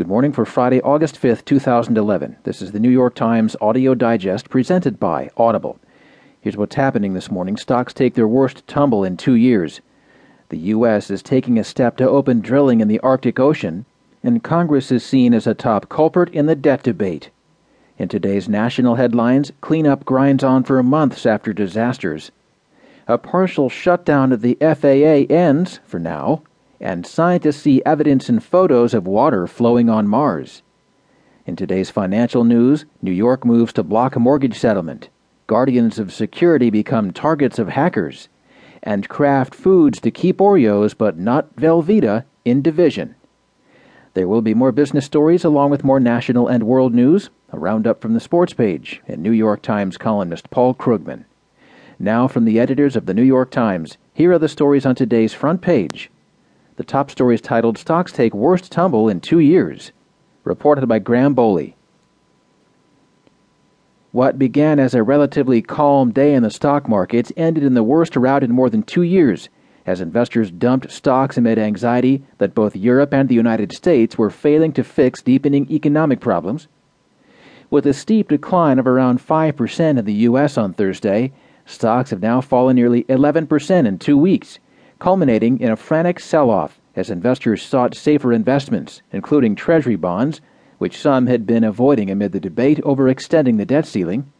Good morning for Friday, August 5th, 2011. This is the New York Times Audio Digest presented by Audible. Here's what's happening this morning. Stocks take their worst tumble in two years. The U.S. is taking a step to open drilling in the Arctic Ocean, and Congress is seen as a top culprit in the debt debate. In today's national headlines, cleanup grinds on for months after disasters. A partial shutdown of the FAA ends, for now, and scientists see evidence in photos of water flowing on Mars. In today's financial news, New York moves to block a mortgage settlement. Guardians of security become targets of hackers. And Kraft Foods to keep Oreos but not Velveeta in division. There will be more business stories along with more national and world news, a roundup from the sports page, and New York Times columnist Paul Krugman. Now, from the editors of the New York Times, here are the stories on today's front page the top story is titled Stocks Take Worst Tumble in Two Years, reported by Graham Bowley. What began as a relatively calm day in the stock markets ended in the worst rout in more than two years as investors dumped stocks amid anxiety that both Europe and the United States were failing to fix deepening economic problems. With a steep decline of around 5% in the U.S. on Thursday, stocks have now fallen nearly 11% in two weeks culminating in a frantic sell off as investors sought safer investments, including Treasury bonds, which some had been avoiding amid the debate over extending the debt ceiling.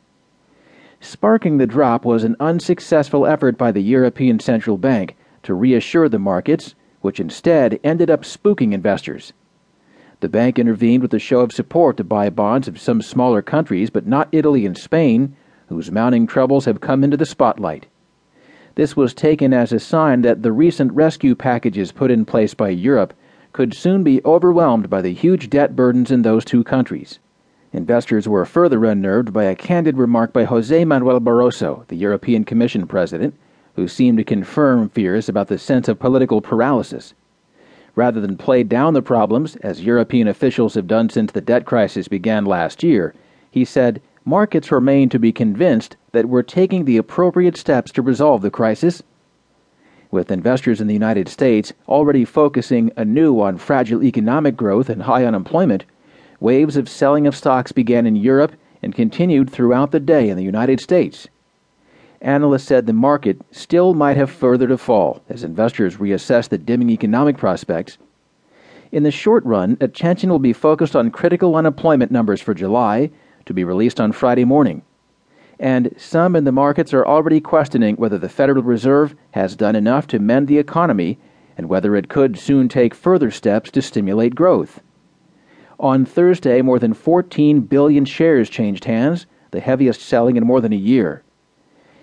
Sparking the drop was an unsuccessful effort by the European Central Bank to reassure the markets, which instead ended up spooking investors. The bank intervened with a show of support to buy bonds of some smaller countries, but not Italy and Spain, whose mounting troubles have come into the spotlight. This was taken as a sign that the recent rescue packages put in place by Europe could soon be overwhelmed by the huge debt burdens in those two countries. Investors were further unnerved by a candid remark by Jose Manuel Barroso, the European Commission president, who seemed to confirm fears about the sense of political paralysis. Rather than play down the problems, as European officials have done since the debt crisis began last year, he said, markets remain to be convinced that we're taking the appropriate steps to resolve the crisis. With investors in the United States already focusing anew on fragile economic growth and high unemployment, waves of selling of stocks began in Europe and continued throughout the day in the United States. Analysts said the market still might have further to fall as investors reassess the dimming economic prospects. In the short run, attention will be focused on critical unemployment numbers for July to be released on Friday morning. And some in the markets are already questioning whether the Federal Reserve has done enough to mend the economy and whether it could soon take further steps to stimulate growth. On Thursday, more than 14 billion shares changed hands, the heaviest selling in more than a year.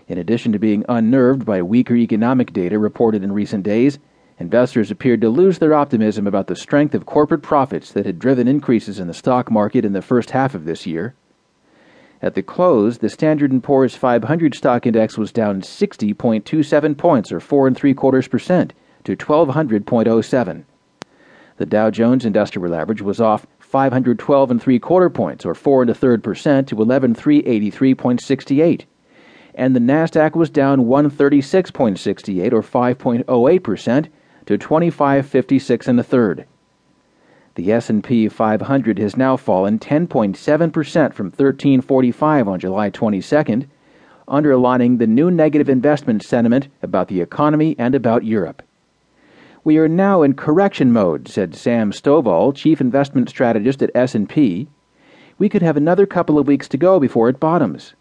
In addition to being unnerved by weaker economic data reported in recent days, investors appeared to lose their optimism about the strength of corporate profits that had driven increases in the stock market in the first half of this year. At the close, the Standard & Poor's 500 stock index was down 60.27 points or 4 and 3 quarters percent to 1200.07. The Dow Jones Industrial Average was off 512 and 3 quarter points or 4 and a third percent to 11383.68. And the Nasdaq was down 136.68 or 5.08 percent to 2556 and a third. The S&P 500 has now fallen 10.7% from 1345 on July 22nd, underlining the new negative investment sentiment about the economy and about Europe. We are now in correction mode, said Sam Stovall, chief investment strategist at S&P. We could have another couple of weeks to go before it bottoms.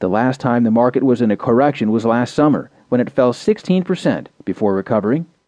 The last time the market was in a correction was last summer, when it fell 16% before recovering